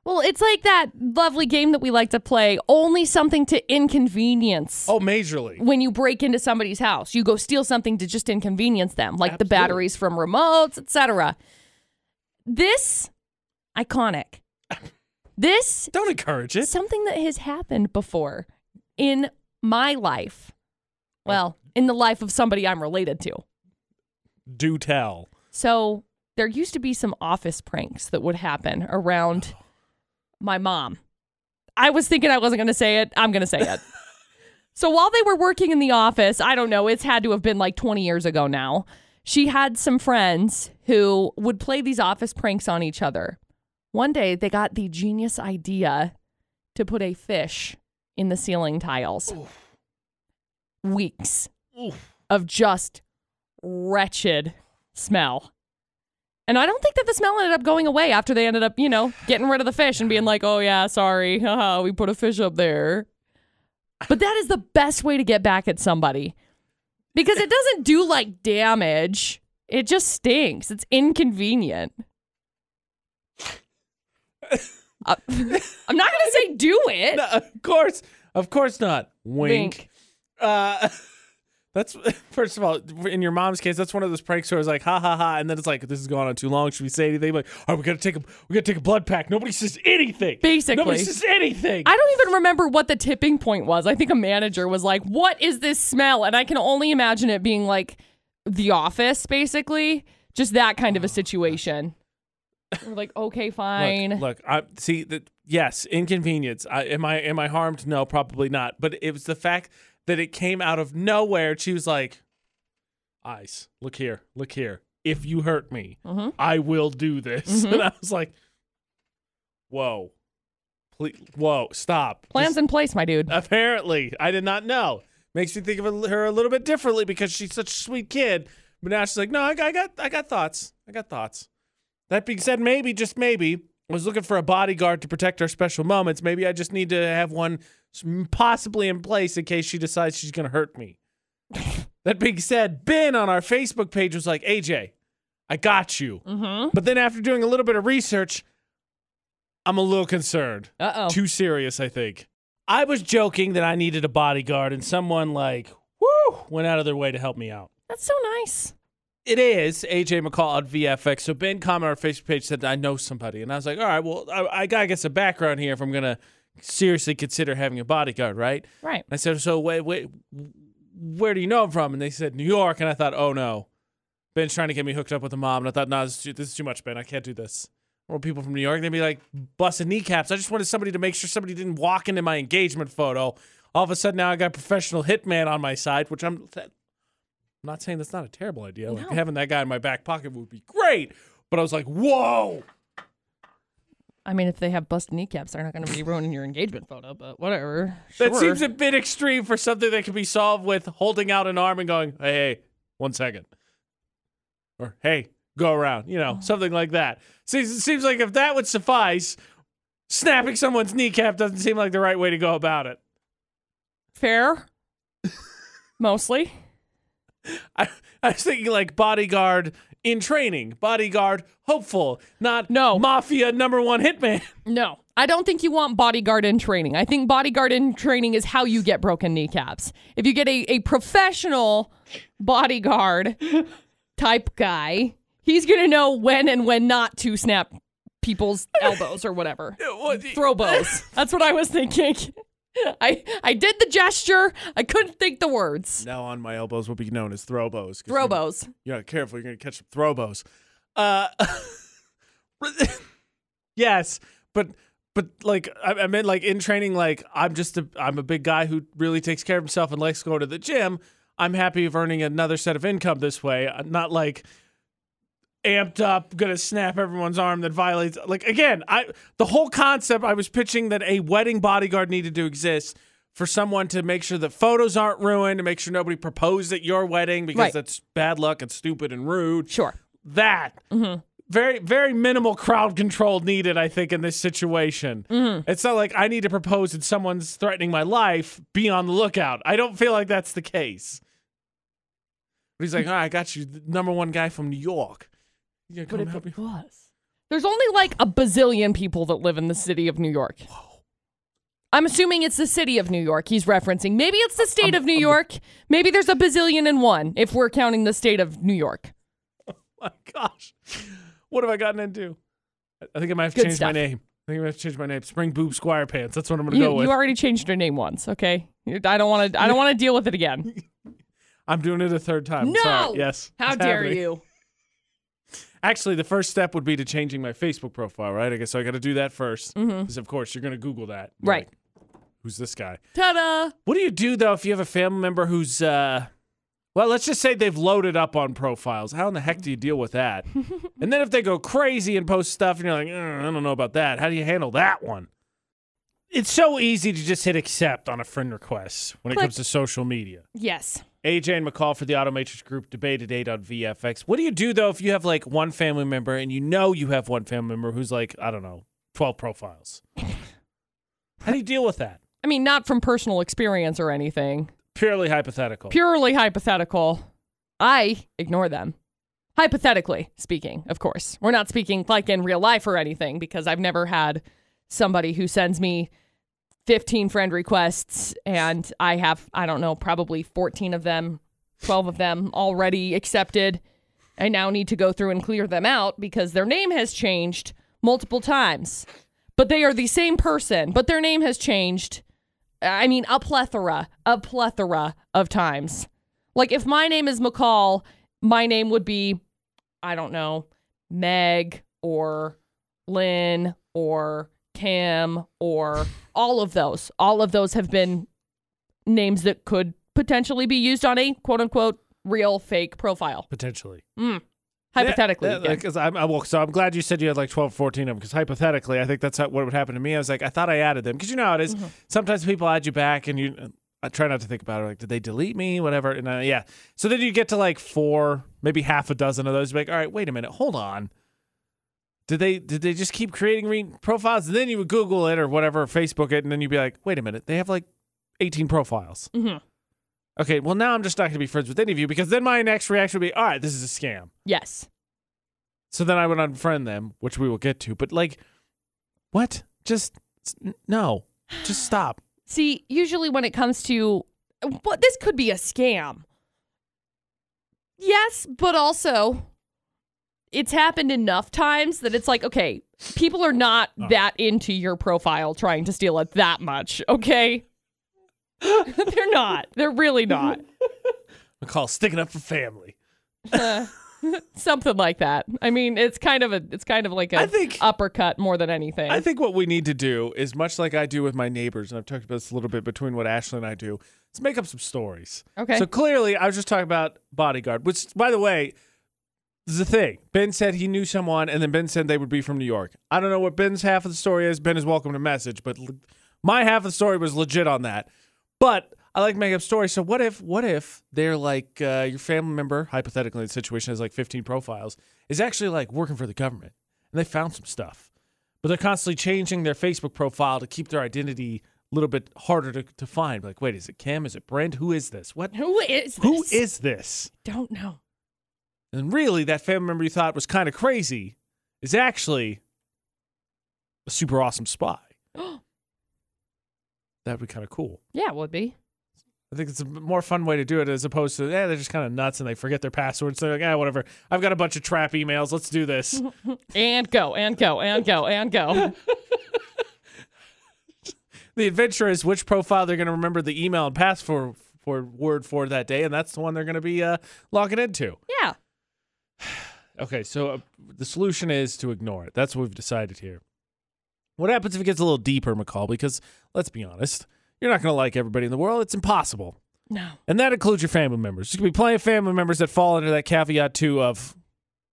Well, it's like that lovely game that we like to play, only something to inconvenience. Oh, majorly. When you break into somebody's house, you go steal something to just inconvenience them, like the batteries from remotes, etc. This iconic. This Don't encourage it. something that has happened before in my life. Oh. Well, in the life of somebody I'm related to. Do tell. So there used to be some office pranks that would happen around my mom. I was thinking I wasn't going to say it. I'm going to say it. so while they were working in the office, I don't know, it's had to have been like 20 years ago now. She had some friends who would play these office pranks on each other. One day they got the genius idea to put a fish in the ceiling tiles. Weeks Oof. of just wretched smell. And I don't think that the smell ended up going away after they ended up, you know, getting rid of the fish and being like, oh, yeah, sorry. We put a fish up there. But that is the best way to get back at somebody because it doesn't do like damage, it just stinks. It's inconvenient. Uh, I'm not going to say do it. No, of course, of course not. Wink. Wink. Uh, that's first of all, in your mom's case, that's one of those pranks where it's like, ha ha ha, and then it's like, this is going on too long. Should we say anything? Like, all right, we gotta take a, we gotta take a blood pack. Nobody says anything. Basically. nobody says anything. I don't even remember what the tipping point was. I think a manager was like, "What is this smell?" And I can only imagine it being like The Office, basically, just that kind of a situation. We're like, okay, fine. Look, look, I see that. Yes, inconvenience. I, am I am I harmed? No, probably not. But it was the fact that it came out of nowhere. She was like, "Eyes, look here, look here. If you hurt me, Mhm. I will do this." Mhm. And I was like, "Whoa, please, whoa, stop." Plans Just- in place, my dude. apparently, I did not know. Makes me think of her a little bit differently because she's such a sweet kid. But now she's like, "No, I I got, I got thoughts. I got thoughts." That being said, maybe just maybe I was looking for a bodyguard to protect our special moments. Maybe I just need to have one possibly in place in case she decides she's going to hurt me. that being said, Ben on our Facebook page was like, AJ, I got you. Mm-hmm. But then after doing a little bit of research, I'm a little concerned. Uh oh. Too serious, I think. I was joking that I needed a bodyguard, and someone like, whoo, went out of their way to help me out. That's so nice. It is AJ McCall on VFX. So Ben commented on our Facebook page said I know somebody, and I was like, all right, well, I, I gotta get some background here if I'm gonna seriously consider having a bodyguard, right? Right. I said, so wait, wait, where do you know him from? And they said New York, and I thought, oh no, Ben's trying to get me hooked up with a mom, and I thought, no, this is too, this is too much, Ben. I can't do this. Or people from New York, they'd be like busting kneecaps. I just wanted somebody to make sure somebody didn't walk into my engagement photo. All of a sudden, now I got a professional hitman on my side, which I'm. I'm not saying that's not a terrible idea. Like No. having that guy in my back pocket would be great. But I was like, whoa. I mean, if they have busted kneecaps, they're not going to be ruining your engagement photo, but whatever. That Sure. seems a bit extreme for something that can be solved with holding out an arm and going, hey, hey, one second. Or, hey, go around. You know, mm. something like that. Seems, it seems like if that would suffice, snapping someone's kneecap doesn't seem like the right way to go about it. fair. Mostly. I, I was thinking like bodyguard in training, bodyguard hopeful, not No. mafia number one hitman. No, I don't think you want bodyguard in training. I think bodyguard in training is how you get broken kneecaps. If you get a, a professional bodyguard type guy, he's going to know when and when not to snap people's elbows or whatever. Throw bows. That's what I was thinking. I I did the gesture. I couldn't think the words. Now on my elbows will be known as throwbows. 'cause Throw you- bows. You're careful, you're gonna catch some throwbows. Uh, Yes, but but like I, I meant like in training, like I'm just a I'm a big guy who really takes care of himself and likes to go to the gym. I'm happy of earning another set of income this way. I'm not like amped up, gonna snap everyone's arm that violates. Like again, I the whole concept I was pitching that a wedding bodyguard needed to exist for someone to make sure that photos aren't ruined, to make sure nobody proposed at your wedding because Right. that's bad luck and stupid and rude. Sure. That mm-hmm. very very minimal crowd control needed, I think, in this situation. Mm-hmm. It's not like I need to propose and someone's threatening my life. Be on the lookout. I don't feel like that's the case. But he's like, "All right, I got you, the number one guy from New York. Gonna come help me?" was. There's only like a bazillion people that live in the city of New York. I'm assuming it's the city of New York he's referencing. Maybe it's the state of New York. Maybe there's a bazillion and one if we're counting the state of New York. Oh my gosh, what have I gotten into? I- think I might have Good changed my name. I think I might have changed my name. Spring Boob Squire Pants. That's what I'm gonna You, go with. you already changed your name once, okay? I don't want to. I don't want to deal with it again. I'm doing it a third time. No! Sorry. Yes. How dare happening. you? Actually, the first step would be to changing my Facebook profile, right? I guess so I got to do that first. Because, of course, you're going to Google that. Mm-hmm. Right. like, Who's this guy? Ta-da! What do you do, though, if you have a family member who's, uh, well, let's just say they've loaded up on profiles. How in the heck do you deal with that? and then if they go crazy and post stuff and you're like, "Uh, I don't know about that, how do you handle that one? It's so easy to just hit accept on a friend request when it comes to social media. Yes. AJ and McCall for the Automatrix Group debate at 8 on VFX. What do you do though if you have like one family member and you know you have one family member who's like, I don't know, 12 profiles? How do you deal with that? I mean, not from personal experience or anything. Purely hypothetical. Purely hypothetical. I ignore them. Hypothetically speaking, of course. We're not speaking like in real life or anything because I've never had somebody who sends me 15 friend requests and I have, I don't know, probably 14 of them, 12 of them already accepted. I now need to go through and clear them out because their name has changed multiple times. But they are the same person, but their name has changed. I mean, a plethora, a plethora of times. Like if my name is McCall, my name would be, I don't know, Meg or Lynn or Kim or all of those. All of those have been names that could potentially be used on a quote unquote real fake profile. Potentially. Hypothetically. Yeah, again. because I'm, I, well, so I'm glad you said you had like 12, 14 of them because hypothetically, I think that's how, what would happen to me. I was like, I thought I added them because you know how it is. Mm-hmm. Sometimes people add you back and you, I try not to think about it. Like, did they delete me? Whatever. And uh, yeah. So then you get to like four, maybe half a dozen of those. You're like, all right, wait a minute. Hold on. Did they did they just keep creating re- profiles? And then you would Google it or whatever, Facebook it, and then you'd be like, wait a minute, they have like 18 profiles. Mhm. Okay, well now I'm just not going to be friends with any of you because then my next reaction would be, all right, this is a scam. yes. So then I would unfriend them, which we will get to. But like, what? Just no. Just stop. See, usually when it comes to what this could be a scam. Yes, but also it's happened enough times that it's like, okay, people are not oh. that into your profile trying to steal it that much, okay? They're not. They're really not. McCall sticking up for family. Something like that. I mean, it's kind of a it's kind of like a I think- uppercut more than anything. I think what we need to do is much like I do with my neighbors, and I've talked about this a little bit between what Ashley and I do. Let's make up some stories. Okay. So clearly, I was just talking about bodyguard, which, by the way, is the thing. Ben said he knew someone, and then Ben said they would be from New York. I don't know what Ben's half of the story is. Ben is welcome to message, but l- my half of the story was legit on that. But I like make up stories. So what if, what if they're like uh, your family member, hypothetically, the situation has like 15 profiles, is actually like working for the government, and they found some stuff, but they're constantly changing their Facebook profile to keep their identity a little bit harder to, to find. Like, wait, is it Kim? Is it Brent? Who is this? What? Who is this? Who is this? Don't know. And really, that family member you thought was kind of crazy is actually a super awesome spy. That'd be kind of cool. Yeah, it would be. I think it's a more fun way to do it as opposed to, yeah, they're just kind of nuts and they forget their passwords. They're like, yeah, whatever. I've got a bunch of trap emails. Let's do this. And go, and go, and go, and go. the adventure is which profile they're going to remember the email and password for word for that day, and that's the one they're going to be uh, logging into. Yeah. Okay, so uh, the solution is to ignore it. That's what we've decided here. What happens if it gets a little deeper, McCall? Because let's be honest, you're not going to like everybody in the world. It's impossible. No. And that includes your family members. There's going to be plenty of family members that fall under that caveat, too, of,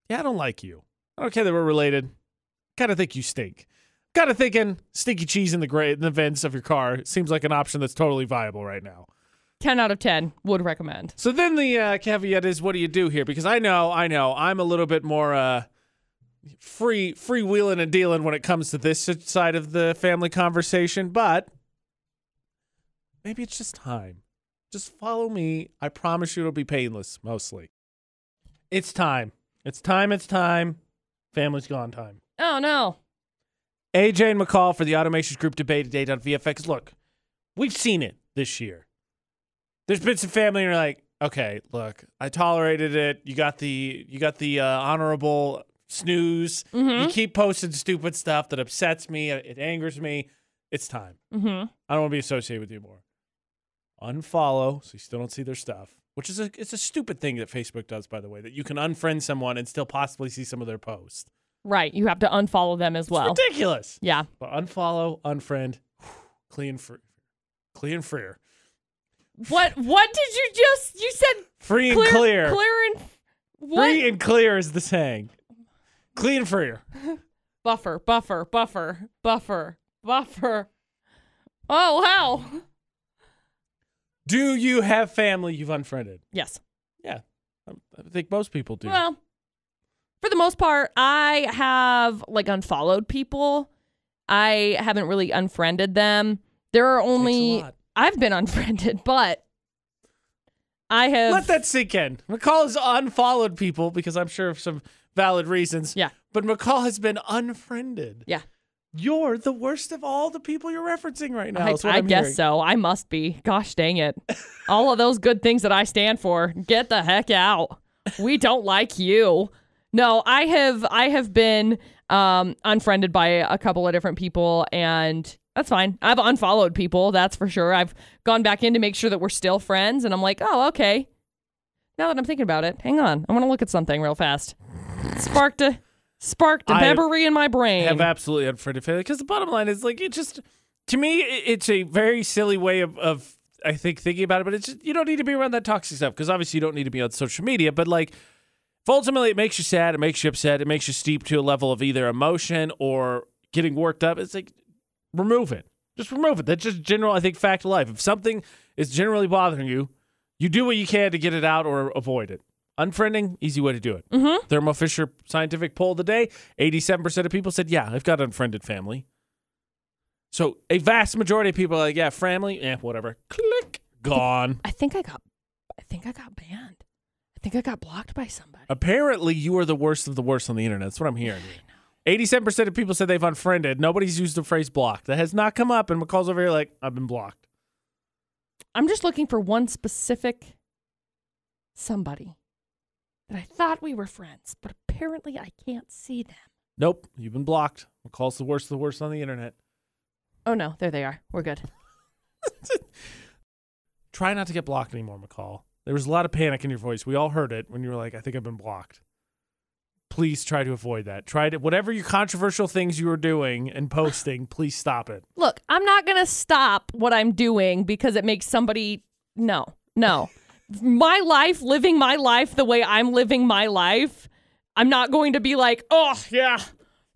yeah, I don't like you. I don't care that we're related. Kind of think you stink. Kind of thinking stinky cheese in the gra- in the vents of your car seems like an option that's totally viable right now. 10 out of 10 would recommend. So then the uh, caveat is, what do you do here? Because I know, I know, I'm a little bit more uh, free, free wheeling and dealing when it comes to this side of the family conversation. But maybe it's just time. Just follow me. I promise you, it'll be painless. Mostly, it's time. It's time. It's time. Family's gone time. Oh, no. AJ and McCall for the Automations Group debate date on VFX. Look, we've seen it this year. There's been some family, and you're like, okay, look, I tolerated it. You got the you got the uh, honorable snooze. You keep posting stupid stuff that upsets me. It angers me. It's time. Mm-hmm. I don't want to be associated with you more. Unfollow, so you still don't see their stuff. Which is a it's a stupid thing that Facebook does, by the way, that you can unfriend someone and still possibly see some of their posts. Right. You have to unfollow them as well. It's ridiculous. Yeah. But unfollow, unfriend, clean free, clean freer, What What did you just, you said free and clear, clear, clear and what? free and clear is the saying. Clean and freer. Buffer, buffer, buffer, buffer, buffer. Oh, wow. Do you have family you've unfriended? Yes. Yeah, I I think most people do. Well, for the most part, I have like unfollowed people. I haven't really unfriended them. There are only lot. I've been unfriended, but I have Let that sink in. McCall has unfollowed people because I'm sure of some valid reasons. Yeah. But McCall has been unfriended. Yeah. You're the worst of all the people you're referencing right now. I, I guess hearing. so. I must be. Gosh dang it. All of those good things that I stand for, get the heck out. We don't like you. No, I have I have been um unfriended by a couple of different people and that's fine. I've unfollowed people, that's for sure. I've gone back in to make sure that we're still friends and I'm like, "Oh, okay." Now that I'm thinking about it, hang on. I want to look at something real fast. Sparked a sparked a I memory in my brain. I have absolutely unfriended family because the bottom line is like it just to me it's a very silly way of, of I think thinking about it, but it's just, you don't need to be around that toxic stuff because obviously you don't need to be on social media, but like ultimately it makes you sad, it makes you upset, it makes you steep to a level of either emotion or getting worked up. It's like remove it, just remove it. That's just general I think fact of life. If something is generally bothering you, you do what you can to get it out or avoid it. Unfriending, easy way to do it. Mhm. Thermo Fisher scientific poll today 87% of people said, Yeah, I've got unfriended family. So a vast majority of people are like, Yeah, family, eh, whatever. Click, gone. I think I got I think I got banned. I think I got blocked by somebody. Apparently, you are the worst of the worst on the internet. That's what I'm hearing. 87% of people said they've unfriended. Nobody's used the phrase blocked. That has not come up. And McCall's over here like, I've been blocked. I'm just looking for one specific somebody that I thought we were friends, but apparently I can't see them. Nope, you've been blocked. McCall's the worst of the worst on the internet. Oh no, there they are. We're good. Try not to get blocked anymore, McCall. There was a lot of panic in your voice. We all heard it when you were like, I think I've been blocked. Please try to avoid that. Try to, whatever your controversial things you were doing and posting, please stop it. Look, I'm not going to stop what I'm doing because it makes somebody no. No. my life, living my life the way I'm living my life, I'm not going to be like, "Oh, yeah.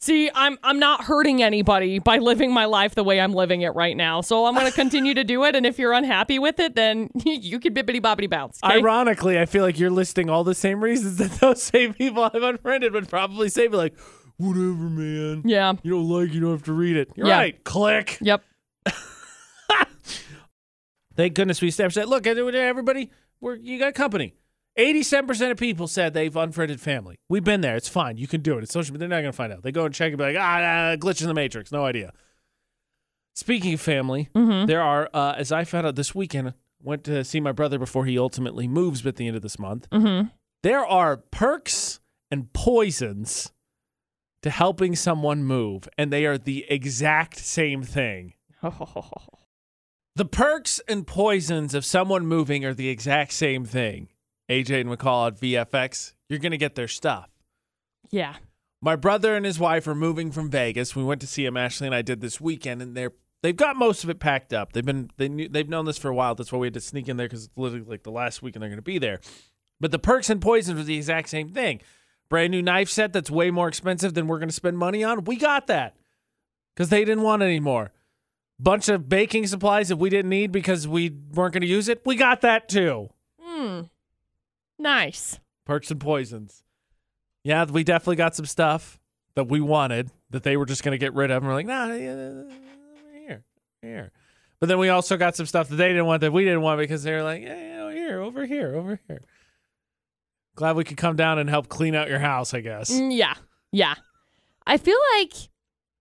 See, I'm I'm not hurting anybody by living my life the way I'm living it right now. So I'm going to continue to do it and if you're unhappy with it, then you can bibbity bobbity bounce. okay? Ironically, I feel like you're listing all the same reasons that those same people I've unfriended would probably say, be like, whatever, man. Yeah. You don't like, you don't have to read it. You're Yeah. right. Click. Yep. Thank goodness we established that. Look, everybody, we're, you got company. 87% of people said they've unfriended family. We've been there. It's fine. You can do it. It's social, but they're not going to find out. They go and check and be like, ah, ah, glitch in the matrix. No idea. Speaking of family, there are, uh, as I found out this weekend, went to see my brother before he ultimately moves at the end of this month. Mhm. There are perks and poisons to helping someone move, and they are the exact same thing. The perks and poisons of someone moving are the exact same thing. AJ and McCall at VFX, you're going to get their stuff. yeah. My brother and his wife are moving from Vegas. We went to see him. Ashley and I did this weekend, and they're they've got most of it packed up. They've been they knew, they've known this for a while. That's why we had to sneak in there because it's literally like the last weekend they're going to be there. But the perks and poisons was the exact same thing. Brand new knife set that's way more expensive than we're going to spend money on. We got that because they didn't want any more. Bunch of baking supplies that we didn't need because we weren't going to use it. We got that too. Hmm. Nice. Perks and poisons. Yeah, we definitely got some stuff that we wanted that they were just going to get rid of. And we're like, nah, yeah, here, here. But then we also got some stuff that they didn't want that we didn't want because they were like, yeah, you here, over here, over here. Glad we could come down and help clean out your house, I guess. Mm, yeah. Yeah. I feel like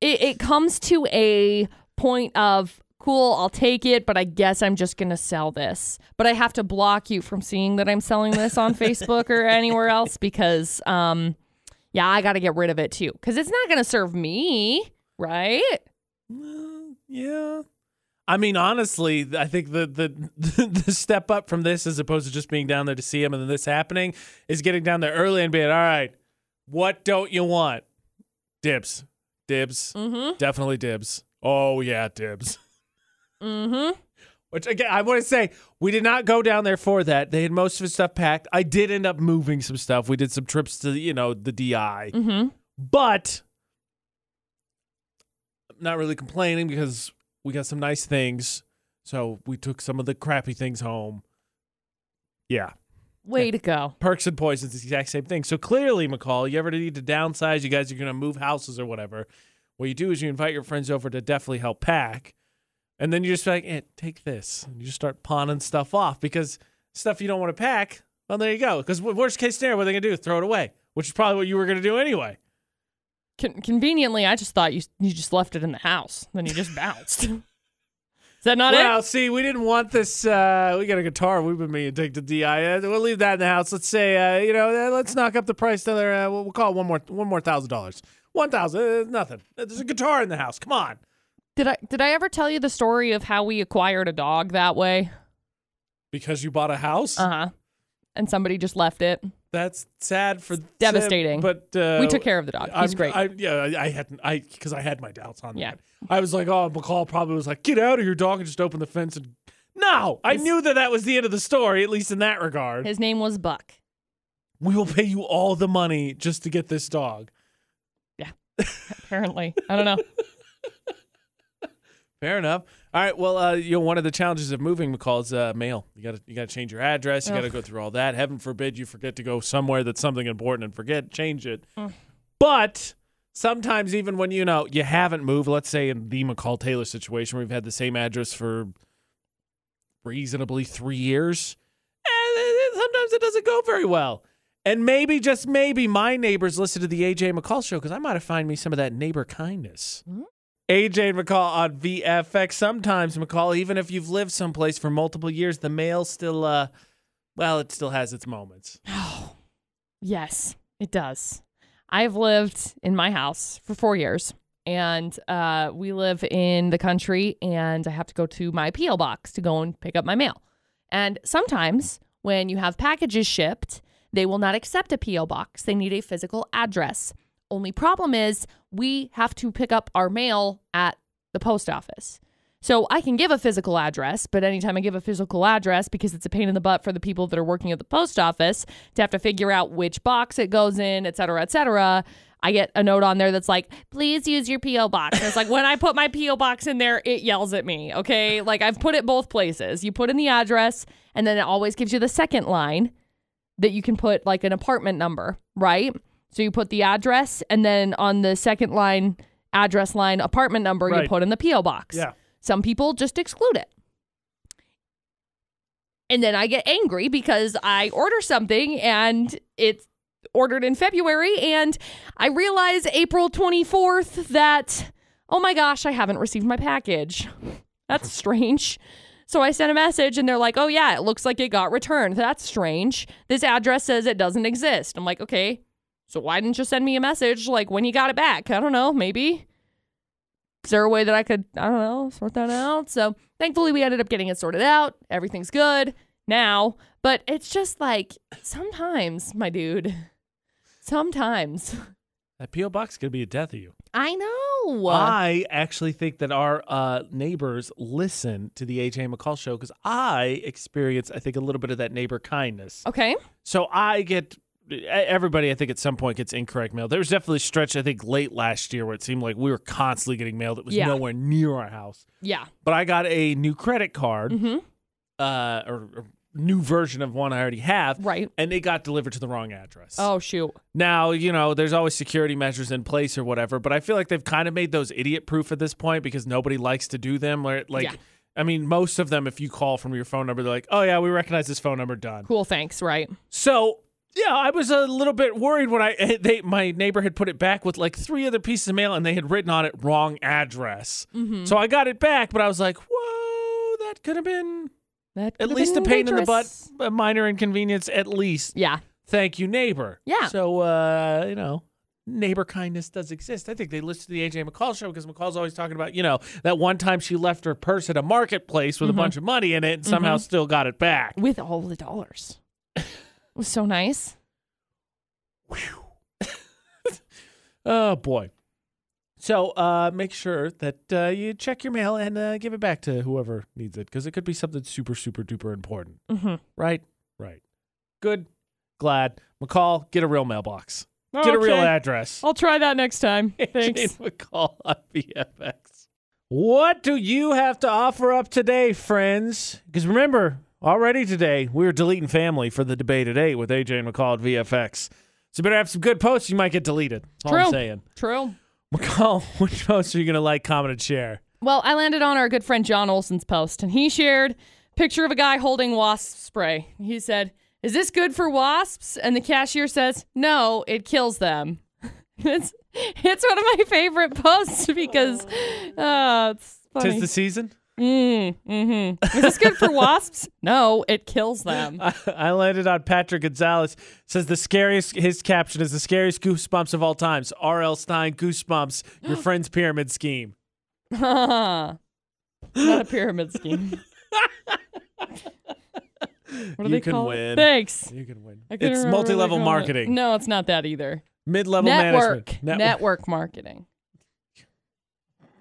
it, it comes to a point of cool, I'll take it, but I guess I'm just going to sell this. But I have to block you from seeing that I'm selling this on Facebook or anywhere else because, um, yeah, I got to get rid of it too because it's not going to serve me, right? Well, yeah. I mean, honestly, I think the, the the step up from this, as opposed to just being down there to see him and then this happening, is getting down there early and being, all right, what don't you want? Dibs, dibs, Mm-hmm. definitely dibs. Oh yeah, dibs. Mm-hmm. Which again, I want to say we did not go down there for that. They had most of his stuff packed. I did end up moving some stuff. We did some trips to you know the DI, Mm-hmm. but I'm not really complaining because we got some nice things. So we took some of the crappy things home. Yeah, Way to go. perks and poisons, the exact same thing. So clearly, McCall, you ever need to downsize, you guys are going to move houses or whatever. What you do is you invite your friends over to definitely help pack, and then you just like, eh, take this, and you just start pawning stuff off because stuff you don't want to pack. Well, there you go. Because worst case scenario, what are they going to do? Throw it away, which is probably what you were going to do anyway. Con- conveniently, I just thought you you just left it in the house. Then you just bounced. Is that not well, it? Well, see, we didn't want this. Uh, we got a guitar. We've been meaning to take to DI. Uh, we'll leave that in the house. Let's say, uh, you know, uh, let's knock up the price another. Uh, we'll, we'll call it one more, one more thousand dollars. One thousand, uh, nothing. There's a guitar in the house. Come on. Did I did I ever tell you the story of how we acquired a dog that way? Because you bought a house. Uh huh. And somebody just left it. That's sad for devastating. But uh, we took care of the dog. He's I'm- great. I, yeah, I I hadn't. I because I had my doubts on Yeah. that. I was like, oh, McCall probably was like, get out of here, dog, and just open the fence. And no, I knew that that was the end of the story, at least in that regard. His name was Buck. we will pay you all the money just to get this dog. Yeah, apparently, I don't know. Fair enough. All right. Well, uh, you know, one of the challenges of moving, McCall, is uh, mail. You got to you got to change your address. You got to go through all that. Heaven forbid you forget to go somewhere that's something important and forget change it. Mm. But sometimes, even when you know you haven't moved, let's say in the McCall Taylor situation, where we've had the same address for reasonably three years, and sometimes it doesn't go very well. And maybe, just maybe, my neighbors listen to the AJ McCall show because I might have find me some of that neighbor kindness. AJ McCall on VFX. Sometimes, McCall, even if you've lived someplace for multiple years, the mail still, uh, well, it still has its moments. Oh, yes, it does. I've lived in my house for four years, and uh, we live in the country, and I have to go to my P.O. box to go and pick up my mail. And sometimes when you have packages shipped, they will not accept a P.O. box. They need a physical address. Only problem is we have to pick up our mail at the post office. So I can give a physical address, but anytime I give a physical address, because it's a pain in the butt for the people that are working at the post office to have to figure out which box it goes in, et cetera, et cetera, I get a note on there that's like, please use your P.O. box. And it's like, when I put my P.O. box in there, it yells at me. Okay. Like I've put it both places. You put in the address, and then it always gives you the second line that you can put like an apartment number, right? So you put the address, and then on the second line, address line, apartment number, Right. you put in the P.O. box. Yeah. Some people just exclude it. And then I get angry because I order something and it's ordered in February and I realize April 24th that, oh my gosh, I haven't received my package. That's strange. So I sent a message and they're like, oh yeah, it looks like it got returned. That's strange. This address says it doesn't exist. I'm like, okay, so why didn't you send me a message like when you got it back? I don't know, maybe. Is there a way that I could, I don't know, sort that out? So thankfully we ended up getting it sorted out. Everything's good now. But it's just like sometimes, my dude, sometimes That PO box could be a death of you. I know. I actually think that our uh, neighbors listen to the AJ McCall show because I experience, I think, a little bit of that neighbor kindness. okay. So I get everybody. I think at some point gets incorrect mail. There was definitely a stretch I think late last year where it seemed like we were constantly getting mail that was Yeah. nowhere near our house. Yeah. But I got a new credit card, Mm-hmm. uh, or, or new version of one I already have, Right. and it got delivered to the wrong address. Oh shoot. Now, you know, there's always security measures in place or whatever, but I feel like they've kind of made those idiot proof at this point because nobody likes to do them. Where, like, Yeah. I mean, most of them, if you call from your phone number, they're like, oh, yeah, we recognize this phone number, done. Cool. Thanks. Right. So, yeah, I was a little bit worried when I, they, my neighbor had put it back with like three other pieces of mail and they had written on it wrong address. Mm-hmm. So I got it back, but I was like, whoa, that could have been That at least a pain in the butt, a minor inconvenience, at least. Yeah. Thank you, neighbor. Yeah. So, uh, you know, neighbor kindness does exist. I think they listen to the AJ McCall show because McCall's always talking about, you know, that one time she left her purse at a marketplace with a bunch of money in it and somehow still got it back. With all the dollars. it was so nice. Oh, boy. So, uh, make sure that uh, you check your mail and uh, give it back to whoever needs it because it could be something super, super duper important. Mm-hmm. Right? Right. Good. Glad. McCall, get a real mailbox. Get a real address. I'll try that next time. Thanks. Shane McCall on VFX. What do you have to offer up today, friends? Because remember, already today, we were deleting family for the debate at 8 with AJ and McCall at VFX. So you better have some good posts. You might get deleted. That's all I'm True. saying. True. McCall, which posts are you going to like, comment, and share? Well, I landed on our good friend John Olson's post, and he shared picture of a guy holding wasp spray. He said, "Is this good for wasps?" And the cashier says, "No, it kills them." it's it's one of my favorite posts because uh, it's funny. Tis the season. Mm, mm-hmm. Is this good for wasps? No, it kills them. I, I landed on Patrick Gonzalez. Says the scariest. His caption is the scariest goosebumps of all times. R.L. Stine goosebumps. Your friend's pyramid scheme. Not a pyramid scheme. What do You they can call win. it? Thanks. You can win. It's remember what they multi-level call it. marketing. No, it's not that either. Mid-level Network. management. Network. Network marketing.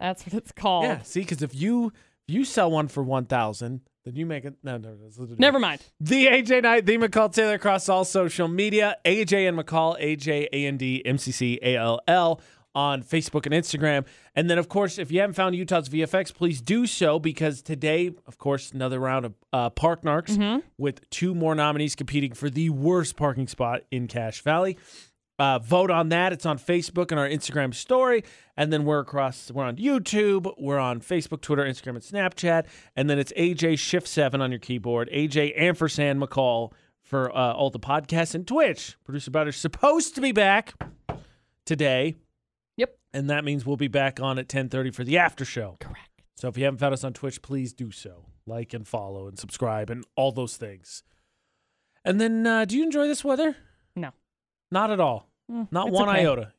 That's what it's called. Yeah. See, because if you if you sell one for one thousand, then you make it. No, no, no. Never mind. The AJ Knight, the McCall Taylor across all social media. AJ and McCall, AJ A N D M C C A L L on Facebook and Instagram. And then, of course, if you haven't found Utah's VFX, please do so because today, of course, another round of uh, Park Narcs with two more nominees competing for the worst parking spot in Cache Valley. Uh, vote on that. It's on Facebook and our Instagram story. And then we're across, we're on YouTube, we're on Facebook, Twitter, Instagram, and Snapchat. And then it's AJ Shift 7 on your keyboard, AJ Ampersand McCall for uh, all the podcasts and Twitch. Producer Butter's supposed to be back today. Yep. And that means we'll be back on at 1030 for the after show. Correct. So if you haven't found us on Twitch, please do so. Like and follow and subscribe and all those things. And then, uh, do you enjoy this weather? No. Not at all. Mm, Not one okay. iota.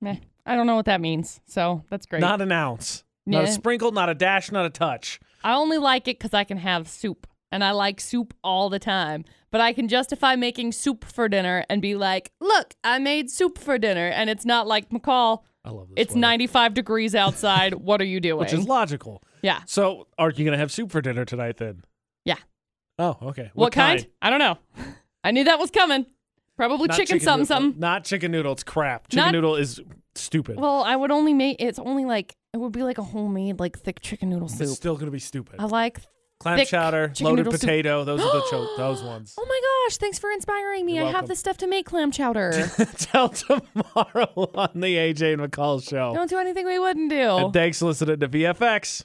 Meh. I don't know what that means, so that's great. Not an ounce. Not a sprinkle, not a dash, not a touch. I only like it because I can have soup, and I like soup all the time. But I can justify making soup for dinner and be like, "Look, I made soup for dinner," and it's not like McCall. I love this. It's weather. 95 degrees outside. what are you doing? Which is logical. yeah. So, are you going to have soup for dinner tonight then? Yeah. Oh, okay. What, kind? I don't know. I knew that was coming. Probably Not chicken, something noodle. something. Not chicken noodle. It's crap. Chicken Not- noodle is stupid. Well, I would only make it's only like it would be like a homemade like thick chicken noodle soup. it's soup. still going to be stupid. I like. Clam thick chowder, chicken loaded noodle soup. potato. Those are the cho- those ones. Oh my gosh! Thanks for inspiring me. You're I have welcome. the stuff to make clam chowder. Till tomorrow on the AJ and McCall show. Don't do anything we wouldn't do. And thanks for listening to VFX.